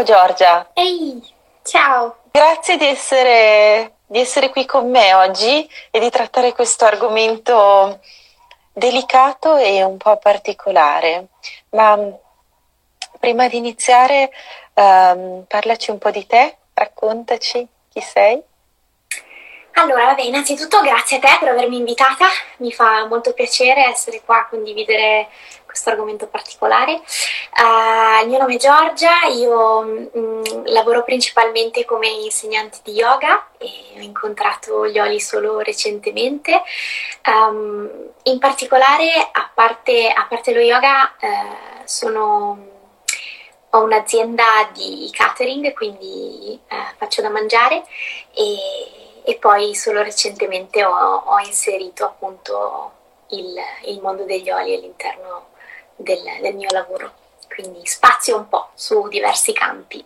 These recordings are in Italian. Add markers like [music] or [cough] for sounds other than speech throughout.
Ciao Giorgia. Ehi, ciao. Grazie di essere, di essere qui con me oggi e di trattare questo argomento delicato e un po' particolare. Ma prima di iniziare, um, parlaci un po' di te, raccontaci chi sei. Allora, vabbè, innanzitutto grazie a te per avermi invitata, mi fa molto piacere essere qua a condividere questo argomento particolare. Uh, il mio nome è Giorgia, io mh, mm, lavoro principalmente come insegnante di yoga e ho incontrato gli oli solo recentemente. Um, in particolare, a parte, a parte lo yoga, uh, sono, ho un'azienda di catering, quindi uh, faccio da mangiare e e poi solo recentemente ho, ho inserito appunto il, il, mondo degli oli all'interno del, del mio lavoro, quindi spazio un po' su diversi campi.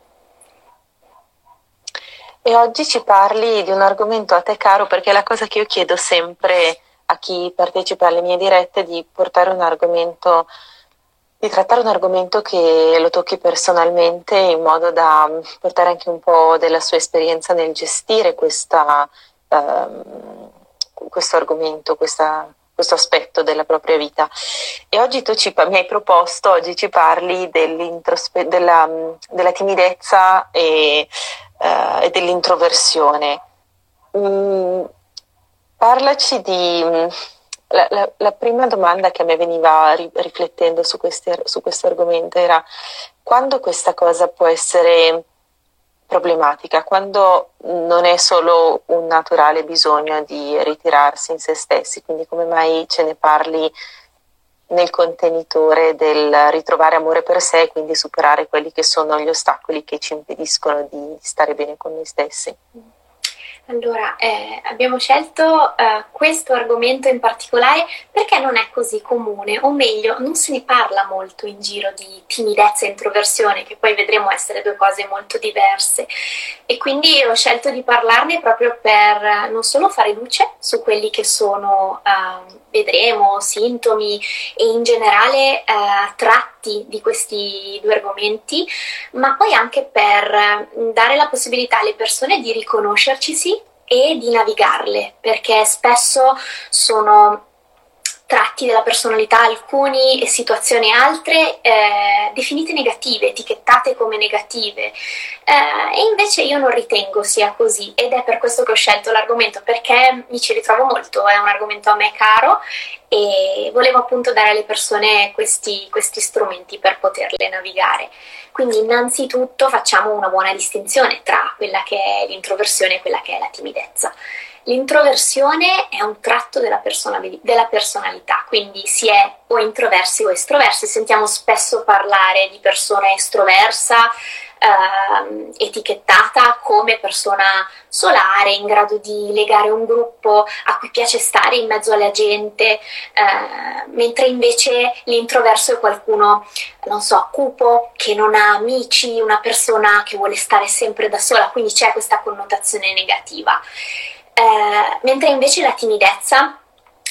E oggi ci parli di un argomento a te caro perché è la cosa che io chiedo sempre a chi partecipa alle mie dirette di portare un argomento di trattare un argomento che lo tocchi personalmente in modo da portare anche un po' della sua esperienza nel gestire questa, uh, questo argomento, questa, questo aspetto della propria vita. E oggi tu ci, mi hai proposto, oggi ci parli della, della, timidezza e, uh, e dell'introversione. Mm, parlaci di la, la, la, prima domanda che a me veniva ri, riflettendo su, questi, su questo argomento era quando questa cosa può essere problematica, quando non è solo un naturale bisogno di ritirarsi in se stessi, quindi come mai ce ne parli nel contenitore del ritrovare amore per sé e quindi superare quelli che sono gli ostacoli che ci impediscono di stare bene con noi stessi. Allora, eh, abbiamo scelto eh, questo argomento in particolare perché non è così comune, o meglio, non se ne parla molto in giro di timidezza e introversione, che poi vedremo essere due cose molto diverse. E quindi ho scelto di parlarne proprio per non solo fare luce su quelli che sono, eh, vedremo, sintomi e in generale eh, tratti di questi due argomenti, ma poi anche per dare la possibilità alle persone di riconoscerci sì e di navigarle, perché spesso sono tratti della personalità alcuni e situazioni altre eh, definite negative, etichettate come negative eh, e invece io non ritengo sia così ed è per questo che ho scelto l'argomento perché mi ci ritrovo molto, è un argomento a me caro e volevo appunto dare alle persone questi, questi strumenti per poterle navigare. Quindi innanzitutto facciamo una buona distinzione tra quella che è l'introversione e quella che è la timidezza. L'introversione è un tratto della, della, personalità, quindi si è o introversi o estroversi. Sentiamo spesso parlare di persona estroversa, eh, etichettata come persona solare, in grado di legare un gruppo a cui piace stare in mezzo alla gente, eh, mentre invece l'introverso è qualcuno, non so, cupo, che non ha amici, una persona che vuole stare sempre da sola, quindi c'è questa connotazione negativa eh, mentre invece la timidezza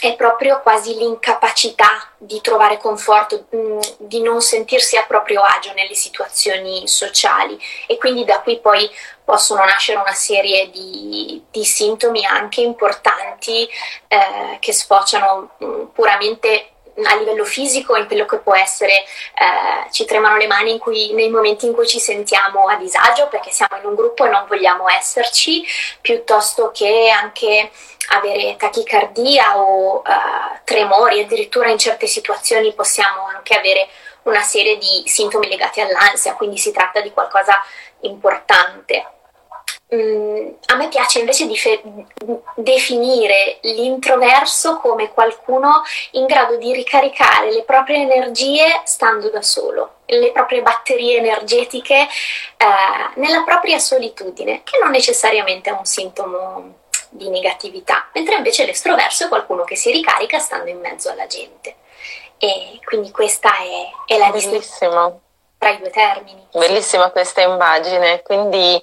è proprio quasi l'incapacità di trovare conforto, mm, di non sentirsi a proprio agio nelle situazioni sociali. E quindi da qui poi possono nascere una serie di, di sintomi anche importanti eh, che sfociano mm, puramente a livello fisico in quello che può essere eh, ci tremano le mani cui, nei momenti in cui ci sentiamo a disagio perché siamo in un gruppo e non vogliamo esserci, piuttosto che anche avere tachicardia o eh, tremori, addirittura in certe situazioni possiamo anche avere una serie di sintomi legati all'ansia, quindi si tratta di qualcosa importante. Mm, a me piace invece dife- definire l'introverso come qualcuno in grado di ricaricare le proprie energie stando da solo, le proprie batterie energetiche eh, nella propria solitudine, che non necessariamente è un sintomo di negatività, mentre invece l'estroverso è qualcuno che si ricarica stando in mezzo alla gente. E quindi questa è, è la distinzione tra i due termini. Bellissima questa immagine, quindi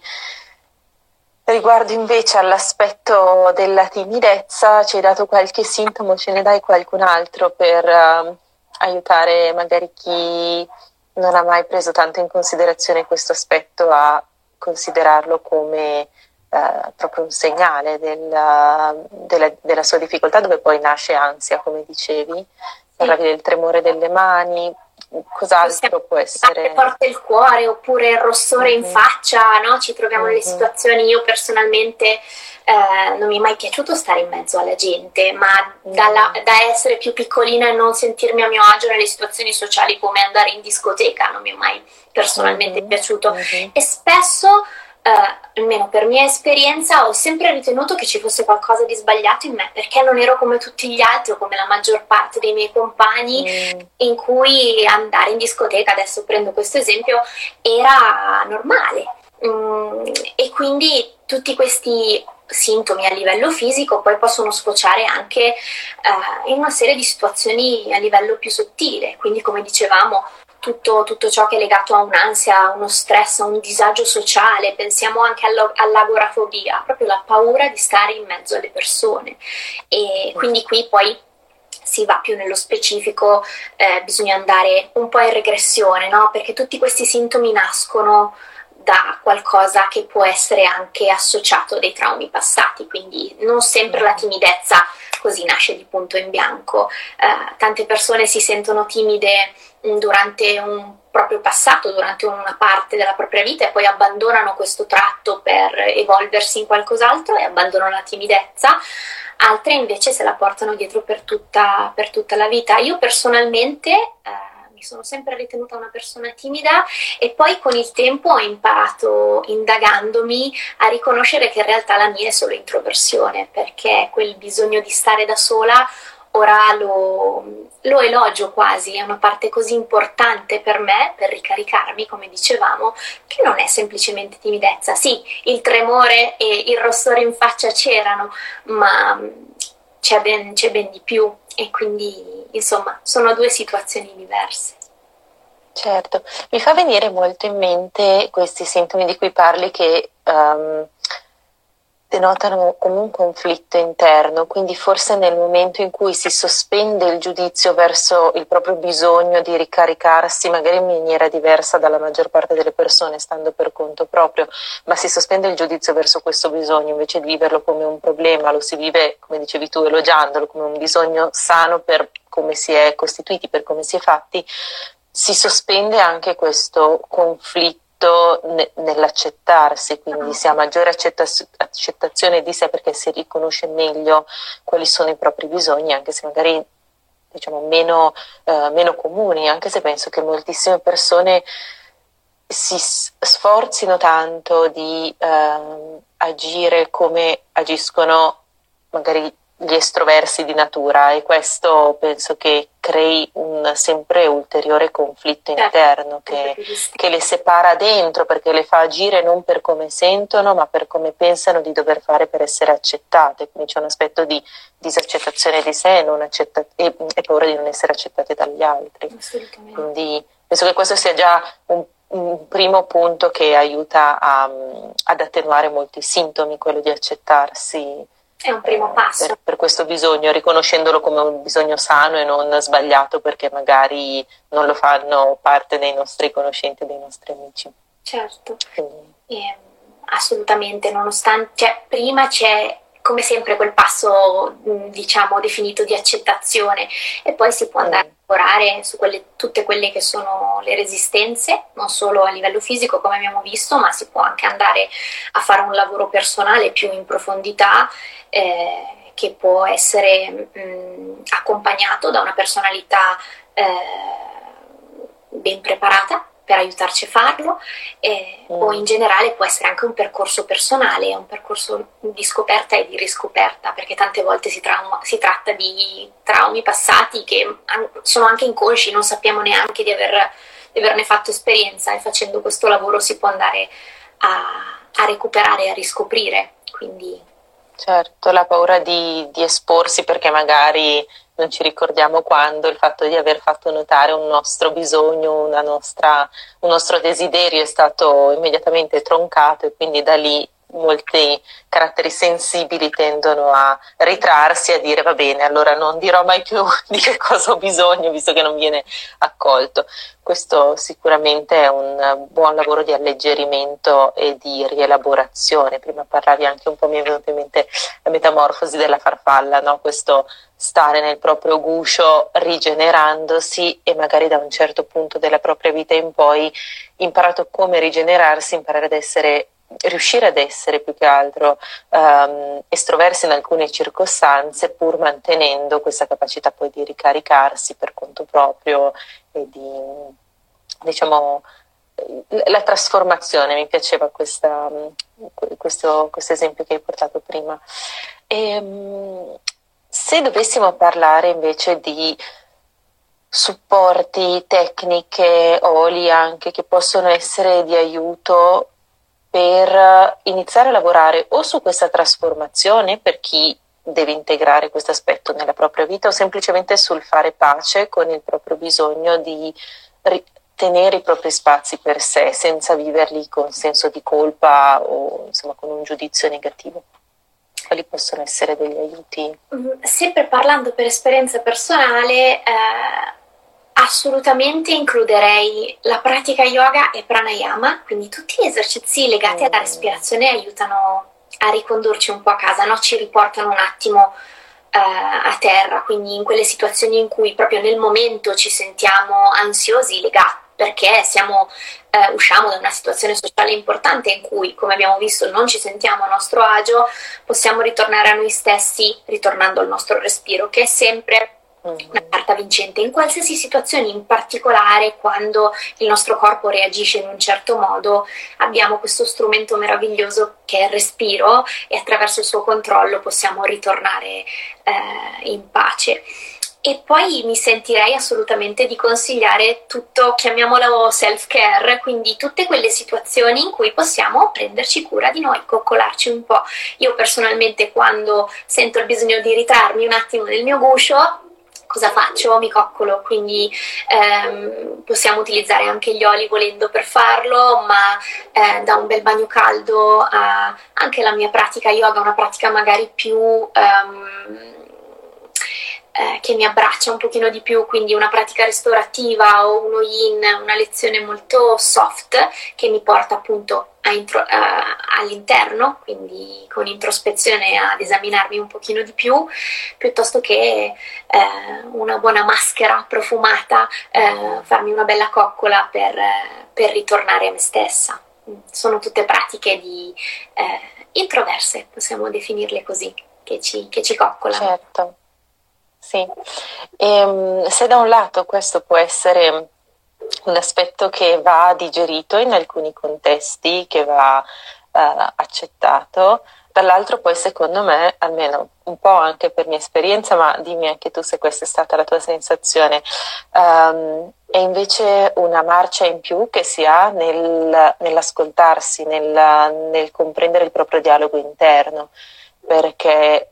Riguardo invece all'aspetto della timidezza, ci hai dato qualche sintomo, ce ne dai qualcun altro per uh, aiutare magari chi non ha mai preso tanto in considerazione questo aspetto a considerarlo come eh, proprio un segnale della, della, della, sua difficoltà dove poi nasce ansia, come dicevi, parlavi del tremore delle mani, cos'altro può essere? Porta il cuore oppure il rossore mm-hmm. in faccia, no? ci troviamo mm-hmm. nelle situazioni, io personalmente eh, non mi è mai piaciuto stare in mezzo alla gente, ma mm-hmm. dalla, da essere più piccolina e non sentirmi a mio agio nelle situazioni sociali come andare in discoteca non mi è mai personalmente mm-hmm. piaciuto mm-hmm. e spesso Uh, almeno per mia esperienza, ho sempre ritenuto che ci fosse qualcosa di sbagliato in me, perché non ero come tutti gli altri o come la maggior parte dei miei compagni, mm. in cui andare in discoteca, adesso prendo questo esempio, era normale. Mm, e quindi tutti questi sintomi a livello fisico poi possono sfociare anche uh, in una serie di situazioni a livello più sottile, quindi come dicevamo tutto, tutto, ciò che è legato a un'ansia, a uno stress, a un disagio sociale, pensiamo anche all'agorafobia, proprio la paura di stare in mezzo alle persone. E quindi qui poi si va più nello specifico, eh, bisogna andare un po' in regressione, no? perché tutti questi sintomi nascono da qualcosa che può essere anche associato a dei traumi passati, quindi non sempre la timidezza così nasce di punto in bianco. Eh, tante persone si sentono timide durante un proprio passato, durante una parte della propria vita e poi abbandonano questo tratto per evolversi in qualcos'altro e abbandonano la timidezza, altre invece se la portano dietro per tutta, per tutta la vita. Io personalmente eh, mi sono sempre ritenuta una persona timida e poi con il tempo ho imparato, indagandomi, a riconoscere che in realtà la mia è solo introversione, perché quel bisogno di stare da sola ora lo, lo, elogio quasi, è una parte così importante per me, per ricaricarmi, come dicevamo, che non è semplicemente timidezza. Sì, il tremore e il rossore in faccia c'erano, ma c'è ben, c'è ben di più e quindi, insomma, sono due situazioni diverse. Certo, mi fa venire molto in mente questi sintomi di cui parli che um, denotano come un conflitto interno, quindi forse nel momento in cui si sospende il giudizio verso il proprio bisogno di ricaricarsi, magari in maniera diversa dalla maggior parte delle persone, stando per conto proprio, ma si sospende il giudizio verso questo bisogno invece di viverlo come un problema, lo si vive, come dicevi tu, elogiandolo come un bisogno sano per come si è costituiti, per come si è fatti, si sospende anche questo conflitto soprattutto ne, nell'accettarsi, quindi si ha maggiore accetta- accettazione di sé perché si riconosce meglio quali sono i propri bisogni, anche se magari diciamo meno, eh, meno comuni, anche se penso che moltissime persone si sforzino tanto di eh, agire come agiscono magari gli estroversi di natura e questo penso che crei un sempre ulteriore conflitto certo. interno che, che, le separa dentro perché le fa agire non per come sentono ma per come pensano di dover fare per essere accettate quindi c'è un aspetto di disaccettazione di sé accetta- e, e, paura di non essere accettate dagli altri quindi penso che questo sia già un, un primo punto che aiuta a, ad attenuare molti sintomi quello di accettarsi è un primo passo. Per, per, questo bisogno, riconoscendolo come un bisogno sano e non sbagliato perché magari non lo fanno parte dei nostri conoscenti dei nostri amici. Certo, eh, assolutamente, nonostante, cioè, prima c'è come sempre quel passo diciamo definito di accettazione. E poi si può andare a lavorare su quelle, tutte quelle che sono le resistenze, non solo a livello fisico come abbiamo visto, ma si può anche andare a fare un lavoro personale più in profondità eh, che può essere mh, accompagnato da una personalità eh, ben preparata per aiutarci a farlo eh, mm. o in generale può essere anche un percorso personale, un percorso di scoperta e di riscoperta perché tante volte si, trauma, si tratta di traumi passati che sono anche inconsci, non sappiamo neanche di, aver, di averne fatto esperienza e facendo questo lavoro si può andare a, a recuperare e a riscoprire. Quindi Certo, la paura di, di, esporsi perché magari non ci ricordiamo quando, il fatto di aver fatto notare un nostro bisogno, nostra, un nostro desiderio è stato immediatamente troncato e quindi da lì molti caratteri sensibili tendono a ritrarsi, a dire va bene, allora non dirò mai più [laughs] di che cosa ho bisogno, visto che non viene accolto. Questo sicuramente è un buon lavoro di alleggerimento e di rielaborazione. Prima parlavi anche un po', mi è venuta in mente la metamorfosi della farfalla, no? questo stare nel proprio guscio rigenerandosi e magari da un certo punto della propria vita in poi imparato come rigenerarsi, imparare ad essere riuscire ad essere più che altro um, estroversi in alcune circostanze pur mantenendo questa capacità poi di ricaricarsi per conto proprio e di diciamo la trasformazione. Mi piaceva questa, questo, questo, esempio che hai portato prima. E, um, se dovessimo parlare invece di supporti, tecniche, oli anche che possono essere di aiuto per iniziare a lavorare o su questa trasformazione per chi deve integrare questo aspetto nella propria vita o semplicemente sul fare pace con il proprio bisogno di tenere i propri spazi per sé senza viverli con senso di colpa o insomma con un giudizio negativo. Quali possono essere degli aiuti? Mm, sempre parlando per esperienza personale, eh, Assolutamente includerei la pratica yoga e pranayama, quindi tutti gli esercizi legati alla mm. respirazione aiutano a ricondurci un po' a casa, no? ci riportano un attimo uh, a terra, quindi in quelle situazioni in cui proprio nel momento ci sentiamo ansiosi, legati perché siamo, eh, usciamo da una situazione sociale importante in cui, come abbiamo visto, non ci sentiamo a nostro agio, possiamo ritornare a noi stessi ritornando al nostro respiro, che è sempre una carta vincente in qualsiasi situazione, in particolare quando il nostro corpo reagisce in un certo modo, abbiamo questo strumento meraviglioso che è il respiro e attraverso il suo controllo possiamo ritornare eh, in pace. E poi mi sentirei assolutamente di consigliare tutto, chiamiamolo self-care, quindi tutte quelle situazioni in cui possiamo prenderci cura di noi, coccolarci un po'. Io personalmente quando sento il bisogno di ritrarmi un attimo nel mio guscio, cosa faccio? Mi coccolo, quindi ehm, possiamo utilizzare anche gli oli volendo per farlo, ma eh, da un bel bagno caldo a anche la mia pratica yoga, una pratica magari più... Um, eh, che mi abbraccia un pochino di più, quindi una pratica restaurativa o uno yin, una lezione molto soft che mi porta appunto intro, uh, all'interno, quindi con introspezione ad esaminarmi un pochino di più, piuttosto che uh, una buona maschera profumata, uh, farmi una bella coccola per, per, ritornare a me stessa. Sono tutte pratiche di introverse, possiamo definirle così, che ci, che ci coccolano. Certo. Sì, e, ehm, se da un lato questo può essere un aspetto che va digerito in alcuni contesti, che va uh, accettato, dall'altro poi secondo me, almeno un po' anche per mia esperienza, ma dimmi anche tu se questa è stata la tua sensazione, um, è invece una marcia in più che si ha nel, nell'ascoltarsi, nel, nel comprendere il proprio dialogo interno, perché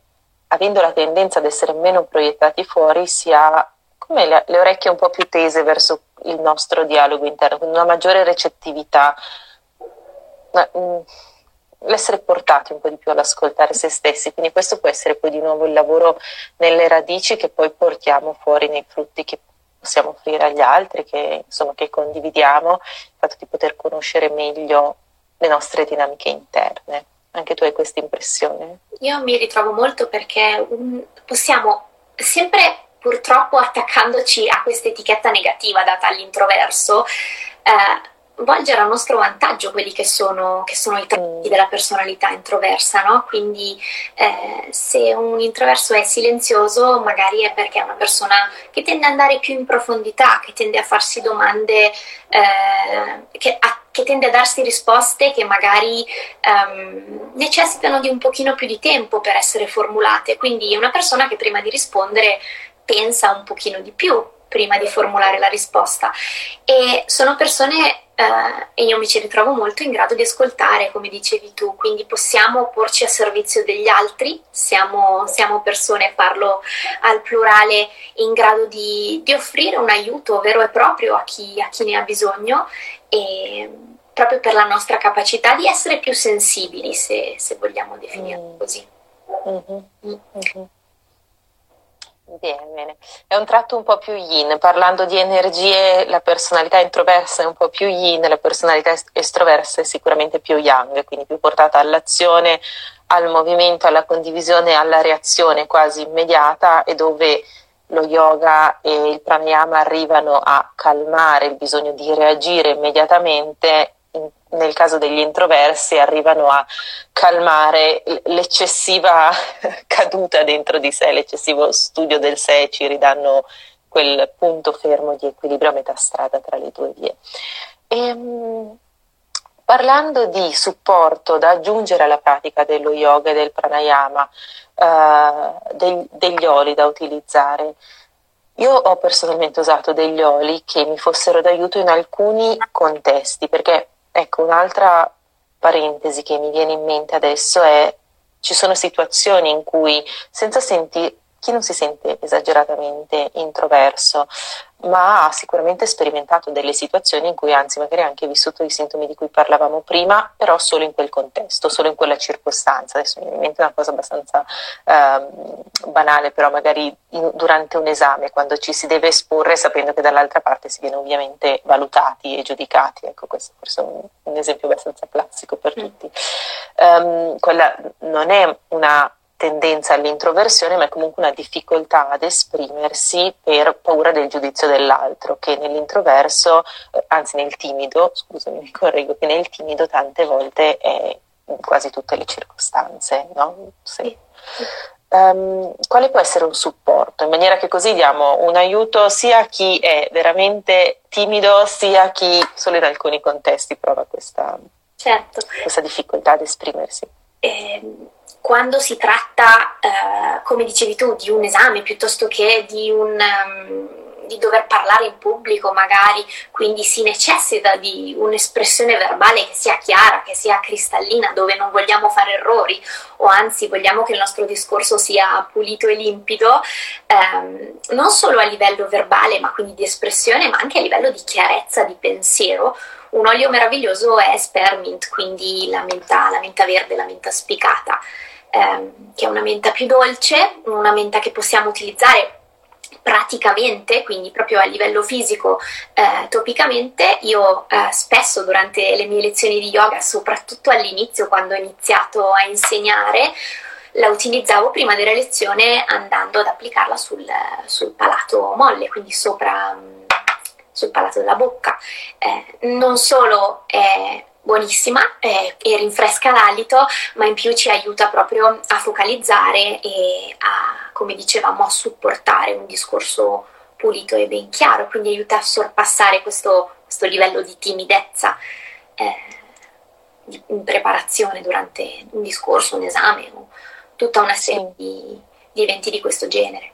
avendo la tendenza ad essere meno proiettati fuori, si ha come le, le orecchie un po' più tese verso il nostro dialogo interno, con una maggiore recettività, mm, l'essere portati un po' di più ad ascoltare se stessi. Quindi questo può essere poi di nuovo il lavoro nelle radici che poi portiamo fuori nei frutti che possiamo offrire agli altri, che, insomma, che condividiamo, il fatto di poter conoscere meglio le nostre dinamiche interne. Anche tu hai questa impressione? Io mi ritrovo molto perché un, possiamo sempre purtroppo attaccandoci a questa etichetta negativa data all'introverso, eh, volgere a nostro vantaggio quelli che sono, che sono i tratti della personalità introversa, no? Quindi eh, se un introverso è silenzioso, magari è perché è una persona che tende ad andare più in profondità, che tende a farsi domande, eh, che, a, che, tende a darsi risposte che magari um, necessitano di un pochino più di tempo per essere formulate. Quindi è una persona che prima di rispondere pensa un pochino di più prima di formulare la risposta. E sono persone Uh, e io mi ci ritrovo molto in grado di ascoltare, come dicevi tu, quindi possiamo porci a servizio degli altri, siamo, siamo persone, parlo al plurale, in grado di, di, offrire un aiuto vero e proprio a chi, a chi ne ha bisogno. E proprio per la nostra capacità di essere più sensibili, se, se vogliamo definirlo mm. così. Mm-hmm. Mm-hmm. Bene, bene. È un tratto un po' più yin. Parlando di energie, la personalità introversa è un po' più yin, la personalità estroversa è sicuramente più yang, quindi più portata all'azione, al movimento, alla condivisione, alla reazione quasi immediata e dove lo yoga e il pranayama arrivano a calmare il bisogno di reagire immediatamente nel caso degli introversi arrivano a calmare l'eccessiva [laughs] caduta dentro di sé, l'eccessivo studio del sé, ci ridanno quel punto fermo di equilibrio a metà strada tra le due vie. E, ehm, parlando di supporto da aggiungere alla pratica dello yoga e del pranayama, eh, del, degli oli da utilizzare, io ho personalmente usato degli oli che mi fossero d'aiuto in alcuni contesti, perché Ecco, un'altra parentesi che mi viene in mente adesso è ci sono situazioni in cui senza sentire chi non si sente esageratamente introverso ma ha sicuramente sperimentato delle situazioni in cui anzi magari ha anche vissuto i sintomi di cui parlavamo prima, però solo in quel contesto, solo in quella circostanza. Adesso mi viene in mente una cosa abbastanza eh, banale, però magari in, durante un esame, quando ci si deve esporre sapendo che dall'altra parte si viene ovviamente valutati e giudicati. Ecco, questo forse è un, un esempio abbastanza classico per mm. tutti. Um, quella non è una tendenza all'introversione, ma è comunque una difficoltà ad esprimersi per paura del giudizio dell'altro, che nell'introverso, eh, anzi nel timido, scusami, mi correggo, che nel timido tante volte è in quasi tutte le circostanze, no? Sì. Um, quale può essere un supporto? In maniera che così diamo un aiuto sia a chi è veramente timido, sia a chi solo in alcuni contesti prova questa, certo. questa difficoltà ad esprimersi. Eh quando si tratta, eh, come dicevi tu, di un esame piuttosto che di un... Um, di dover parlare in pubblico magari, quindi si necessita di un'espressione verbale che sia chiara, che sia cristallina, dove non vogliamo fare errori o anzi vogliamo che il nostro discorso sia pulito e limpido, ehm, non solo a livello verbale, ma quindi di espressione, ma anche a livello di chiarezza di pensiero. Un olio meraviglioso è Spermint, quindi la menta, la menta verde, la menta spicata ehm, che è una menta più dolce, una menta che possiamo utilizzare praticamente, quindi proprio a livello fisico, eh, topicamente, io eh, spesso durante le mie lezioni di yoga, soprattutto all'inizio quando ho iniziato a insegnare, la utilizzavo prima della lezione andando ad applicarla sul, sul palato molle, quindi sopra sul palato della bocca. Eh, non solo è buonissima eh, e rinfresca l'alito, ma in più ci aiuta proprio a focalizzare e a, come dicevamo, a supportare un discorso pulito e ben chiaro, quindi aiuta a sorpassare questo, questo livello di timidezza eh, in preparazione durante un discorso, un esame o tutta una serie di, di, eventi di questo genere.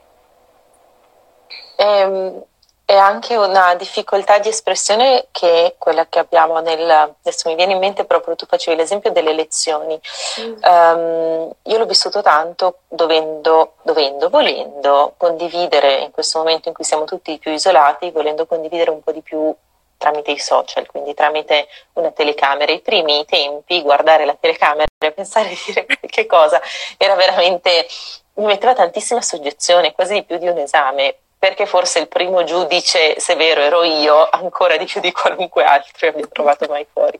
Um è anche una difficoltà di espressione che è quella che abbiamo nel... Adesso mi viene in mente proprio, tu facevi l'esempio delle lezioni. Mm. Um, io l'ho vissuto tanto dovendo, dovendo, volendo condividere in questo momento in cui siamo tutti più isolati, volendo condividere un po' di più tramite i social, quindi tramite una telecamera. I primi tempi, guardare la telecamera e pensare di dire [laughs] che cosa era veramente mi metteva tantissima soggezione, quasi di più di un esame, perché forse il primo giudice severo ero io, ancora di più di qualunque altro abbia trovato mai fuori.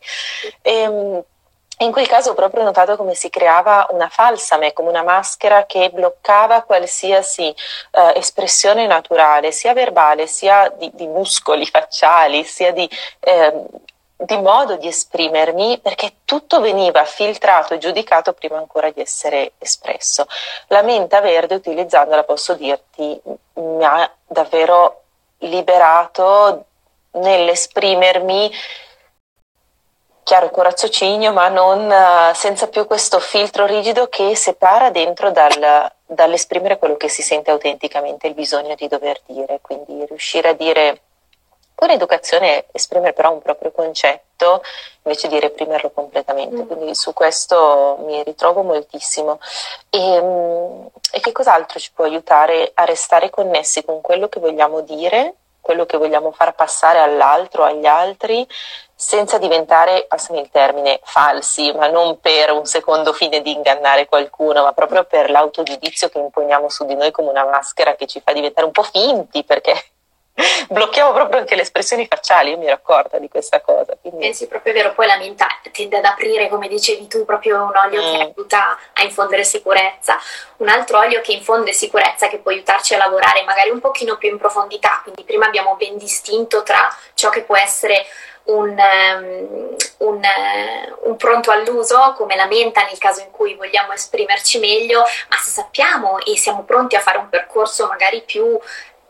E, ehm, in quel caso ho proprio notato come si creava una falsa me, come una maschera che bloccava qualsiasi eh, espressione naturale, sia verbale, sia di, di muscoli facciali, sia di eh, di modo di esprimermi perché tutto veniva filtrato e giudicato prima ancora di essere espresso. La menta verde utilizzandola posso dirti mi ha davvero liberato nell'esprimermi chiaro con raziocinio ma non, uh, senza più questo filtro rigido che separa dentro dal, dall'esprimere quello che si sente autenticamente il bisogno di dover dire quindi riuscire a dire con educazione esprimere però un proprio concetto invece di reprimerlo completamente, mm. quindi su questo mi ritrovo moltissimo. E, mm, e che cos'altro ci può aiutare a restare connessi con quello che vogliamo dire, quello che vogliamo far passare all'altro, agli altri, senza diventare, passami il termine, falsi, ma non per un secondo fine di ingannare qualcuno, ma proprio per l'autogiudizio che imponiamo su di noi come una maschera che ci fa diventare un po' finti, perché blocchiamo proprio anche le espressioni facciali, io mi ero accorta di questa cosa. Quindi... Eh sì, proprio vero, poi la menta tende ad aprire, come dicevi tu, proprio un olio mm. che aiuta a infondere sicurezza. Un altro olio che infonde sicurezza, che può aiutarci a lavorare magari un pochino più in profondità, quindi prima abbiamo ben distinto tra ciò che può essere un, um, un, uh, un, pronto all'uso come la menta nel caso in cui vogliamo esprimerci meglio, ma se sappiamo e siamo pronti a fare un percorso magari più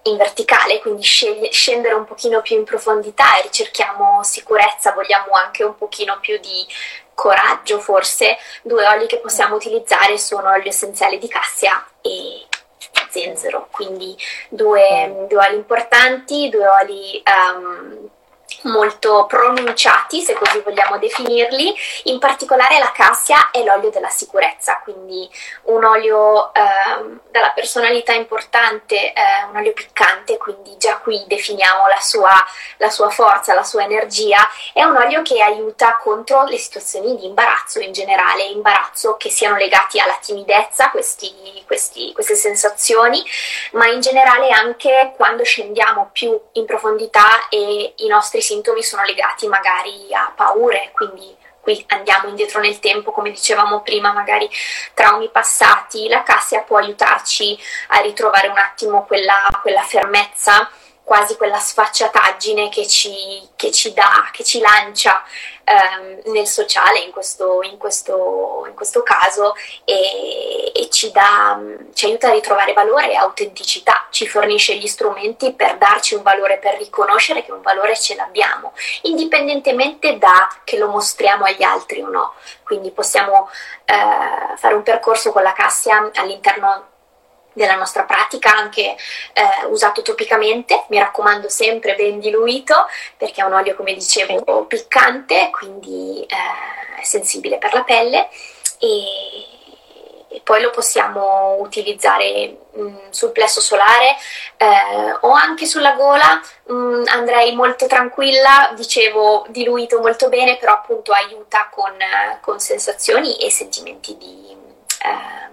in verticale, quindi scendere un pochino più in profondità e ricerchiamo sicurezza, vogliamo anche un pochino più di coraggio forse, due oli che possiamo utilizzare sono l'olio essenziale di cassia e zenzero, quindi due, due oli importanti, due oli um, molto pronunciati, se così vogliamo definirli, in particolare la cassia e l'olio della sicurezza, quindi un olio eh, dalla personalità importante, eh, un olio piccante, quindi già qui definiamo la sua, la sua forza, la sua energia, è un olio che aiuta contro le situazioni di imbarazzo in generale, imbarazzo che siano legati alla timidezza, questi, questi, queste sensazioni, ma in generale anche quando scendiamo più in profondità e i nostri sintomi sono legati magari a paure, quindi qui andiamo indietro nel tempo, come dicevamo prima, magari traumi passati, la cassia può aiutarci a ritrovare un attimo quella, quella fermezza quasi quella sfacciataggine che ci, che ci dà, che ci lancia ehm, nel sociale in questo, in questo, in questo caso e, e ci, dà, ci aiuta a ritrovare valore e autenticità, ci fornisce gli strumenti per darci un valore, per riconoscere che un valore ce l'abbiamo, indipendentemente da che lo mostriamo agli altri o no. Quindi possiamo eh, fare un percorso con la cassia all'interno della nostra pratica anche eh, usato topicamente, mi raccomando sempre ben diluito perché è un olio come dicevo piccante, quindi eh, sensibile per la pelle e, e poi lo possiamo utilizzare mh, mm, sul plesso solare eh, o anche sulla gola, mh, mm, andrei molto tranquilla, dicevo diluito molto bene, però appunto aiuta con, con sensazioni e sentimenti di... Eh,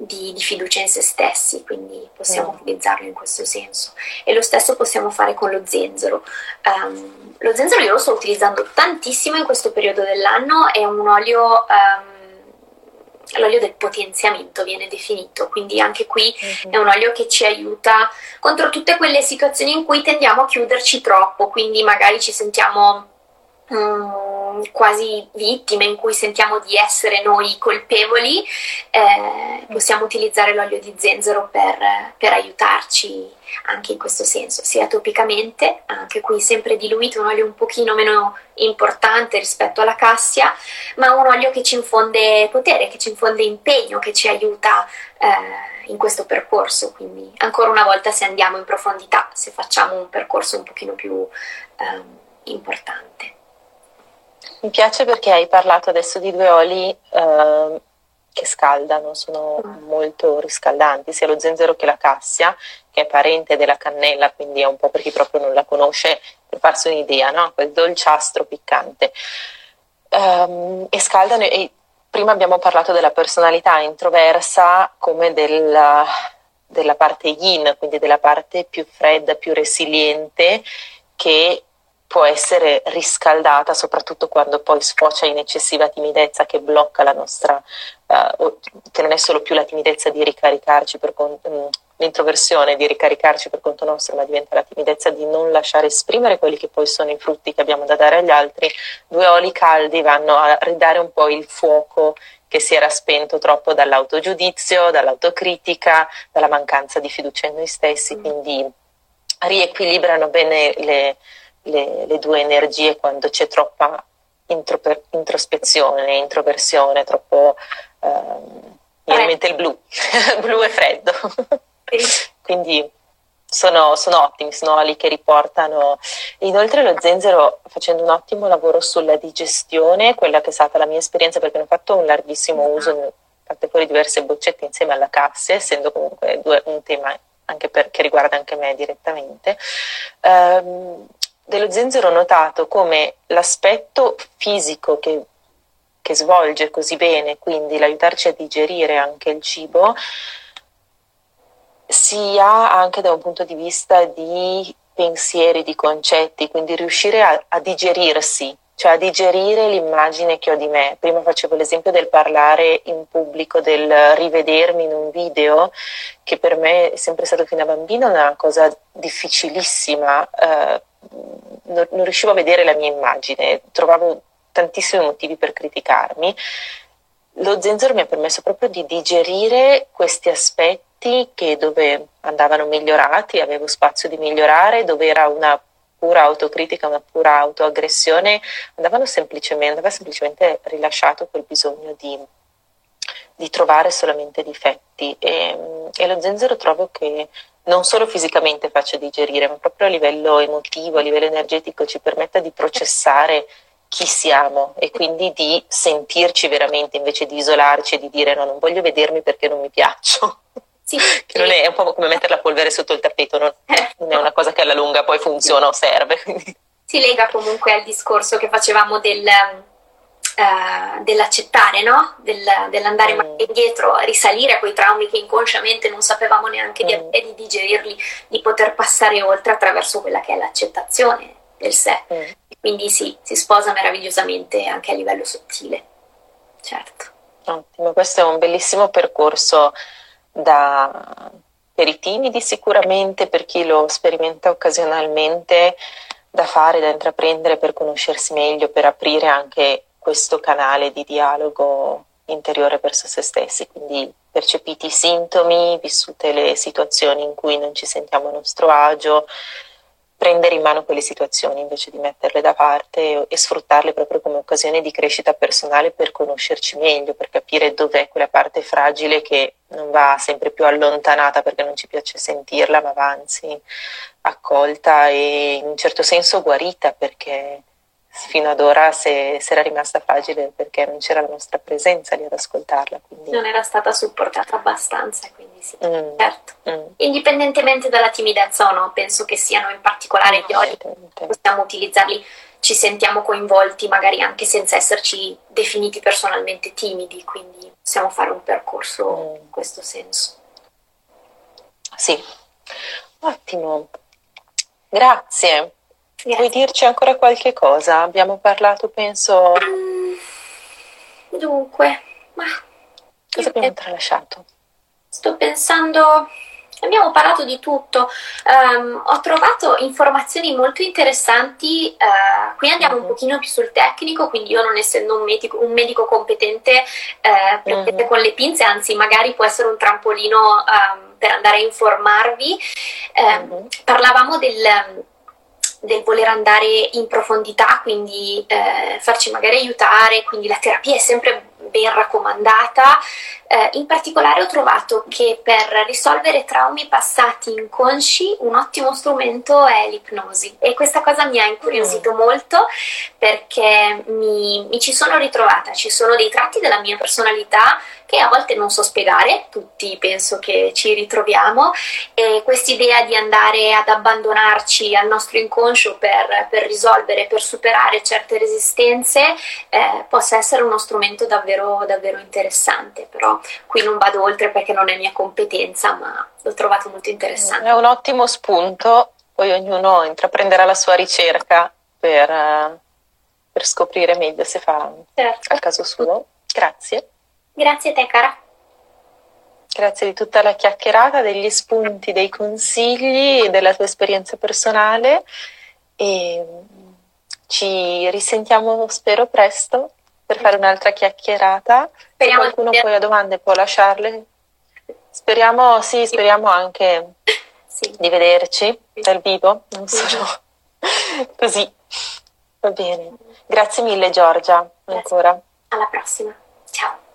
di, di, fiducia in se stessi, quindi possiamo mm. utilizzarlo in questo senso. E lo stesso possiamo fare con lo zenzero. Um, lo zenzero io lo sto utilizzando tantissimo in questo periodo dell'anno, è un olio... Um, l'olio del potenziamento viene definito, quindi anche qui mm-hmm. è un olio che ci aiuta contro tutte quelle situazioni in cui tendiamo a chiuderci troppo, quindi magari ci sentiamo Mm, quasi vittime in cui sentiamo di essere noi colpevoli, eh, possiamo utilizzare l'olio di zenzero per, per, aiutarci anche in questo senso, sia topicamente, anche qui sempre diluito, un olio un pochino meno importante rispetto alla cassia, ma un olio che ci infonde potere, che ci infonde impegno, che ci aiuta eh, in questo percorso, quindi ancora una volta se andiamo in profondità, se facciamo un percorso un pochino più eh, importante. Mi piace perché hai parlato adesso di due oli eh, che scaldano, sono molto riscaldanti, sia lo zenzero che la cassia, che è parente della cannella, quindi è un po' per chi proprio non la conosce, per farsi un'idea, no? quel dolciastro piccante. Um, e scaldano e prima abbiamo parlato della personalità introversa come del, della parte yin, quindi della parte più fredda, più resiliente, che può essere riscaldata soprattutto quando poi sfocia in eccessiva timidezza che blocca la nostra, uh, che non è solo più la timidezza di ricaricarci per conto, um, l'introversione di ricaricarci per conto nostro, ma diventa la timidezza di non lasciare esprimere quelli che poi sono i frutti che abbiamo da dare agli altri. Due oli caldi vanno a ridare un po' il fuoco che si era spento troppo dall'autogiudizio, dall'autocritica, dalla mancanza di fiducia in noi stessi, mm. quindi riequilibrano bene le, le, le due energie quando c'è troppa introper, introspezione, introversione, troppo... Mi viene in mente il blu, [laughs] blu e freddo. [laughs] Quindi sono, sono, ottimi, sono oli che riportano. Inoltre lo zenzero facendo un ottimo lavoro sulla digestione, quella che è stata la mia esperienza perché ne ho fatto un larghissimo uso, fatte fuori diverse boccette insieme alla cassia, essendo comunque due, un tema anche per, che riguarda anche me direttamente. Um, dello zenzero ho notato come l'aspetto fisico che, che svolge così bene, quindi l'aiutarci a digerire anche il cibo, sia anche da un punto di vista di pensieri, di concetti, quindi riuscire a, a digerirsi cioè a digerire l'immagine che ho di me. Prima facevo l'esempio del parlare in pubblico, del rivedermi in un video, che per me è sempre stato fino a bambino una cosa difficilissima. Eh, non, non riuscivo a vedere la mia immagine, trovavo tantissimi motivi per criticarmi. Lo zenzero mi ha permesso proprio di digerire questi aspetti che dove andavano migliorati, avevo spazio di migliorare, dove era una pura autocritica, una pura autoaggressione, andavano semplicemente, andava semplicemente rilasciato quel bisogno di, di trovare solamente difetti. E, e, lo zenzero trovo che non solo fisicamente faccia digerire, ma proprio a livello emotivo, a livello energetico ci permetta di processare chi siamo e quindi di sentirci veramente invece di isolarci e di dire no, non voglio vedermi perché non mi piaccio. Sì, [laughs] che non è, è, un po' come mettere la polvere sotto il tappeto, non, non, è una cosa che alla lunga poi funziona o serve. Si lega comunque al discorso che facevamo del, uh, dell'accettare, no? del, dell'andare mm. indietro, risalire a quei traumi che inconsciamente non sapevamo neanche mm. di avere, di digerirli, di poter passare oltre attraverso quella che è l'accettazione del sé. Mm. Quindi sì, si sposa meravigliosamente anche a livello sottile. Certo. Ottimo, questo è un bellissimo percorso da, per i timidi sicuramente, per chi lo sperimenta occasionalmente, da fare, da intraprendere per conoscersi meglio, per aprire anche questo canale di dialogo interiore verso se stessi, quindi percepiti i sintomi, vissute le situazioni in cui non ci sentiamo a nostro agio, prendere in mano quelle situazioni invece di metterle da parte e, sfruttarle proprio come occasione di crescita personale per conoscerci meglio, per capire dov'è quella parte fragile che non va sempre più allontanata perché non ci piace sentirla, ma va anzi accolta e in un certo senso guarita perché fino ad ora se, se, era rimasta fragile perché non c'era la nostra presenza lì ad ascoltarla. Quindi... Non era stata supportata abbastanza, quindi sì, mm. certo. Mm. Indipendentemente dalla timidezza o no, penso che siano in particolare gli ori, possiamo utilizzarli, ci sentiamo coinvolti magari anche senza esserci definiti personalmente timidi, quindi possiamo fare un percorso mm. in questo senso. Sì, ottimo, grazie. Vuoi dirci ancora qualche cosa? Abbiamo parlato, penso. Dunque, ma. Cosa abbiamo tralasciato? Sto pensando. Abbiamo parlato di tutto, um, ho trovato informazioni molto interessanti, uh, qui andiamo uh-huh. un mhm. pochino più sul tecnico, quindi io non essendo un medico, un medico competente uh, prendete uh-huh. con le pinze, anzi magari può essere un trampolino um, per andare a informarvi. Uh, parlavamo del del voler andare in profondità, quindi eh, farci magari aiutare, quindi la terapia è sempre ben raccomandata. Eh, in particolare ho trovato che per risolvere traumi passati inconsci un ottimo strumento è l'ipnosi e questa cosa mi ha incuriosito mm. molto perché mi, mi ci sono ritrovata, ci sono dei tratti della mia personalità che a volte non so spiegare, tutti penso che ci ritroviamo e quest'idea di andare ad abbandonarci al nostro inconscio per, per risolvere, per superare certe resistenze eh, possa essere uno strumento davvero, davvero interessante, però qui non vado oltre perché non è mia competenza, ma l'ho trovato molto interessante. È un ottimo spunto, poi ognuno intraprenderà la sua ricerca per, eh, per scoprire meglio se fa certo. al caso suo. Grazie. Grazie a te, cara. Grazie di tutta la chiacchierata, degli spunti, dei consigli, della tua esperienza personale e ci risentiamo spero presto per fare un'altra chiacchierata. Speriamo Se qualcuno poi ha domande può lasciarle. Speriamo, sì, speriamo anche sì. di vederci dal vivo, non solo [laughs] così. Va bene. Grazie mille Giorgia, ancora. Alla prossima. Ciao.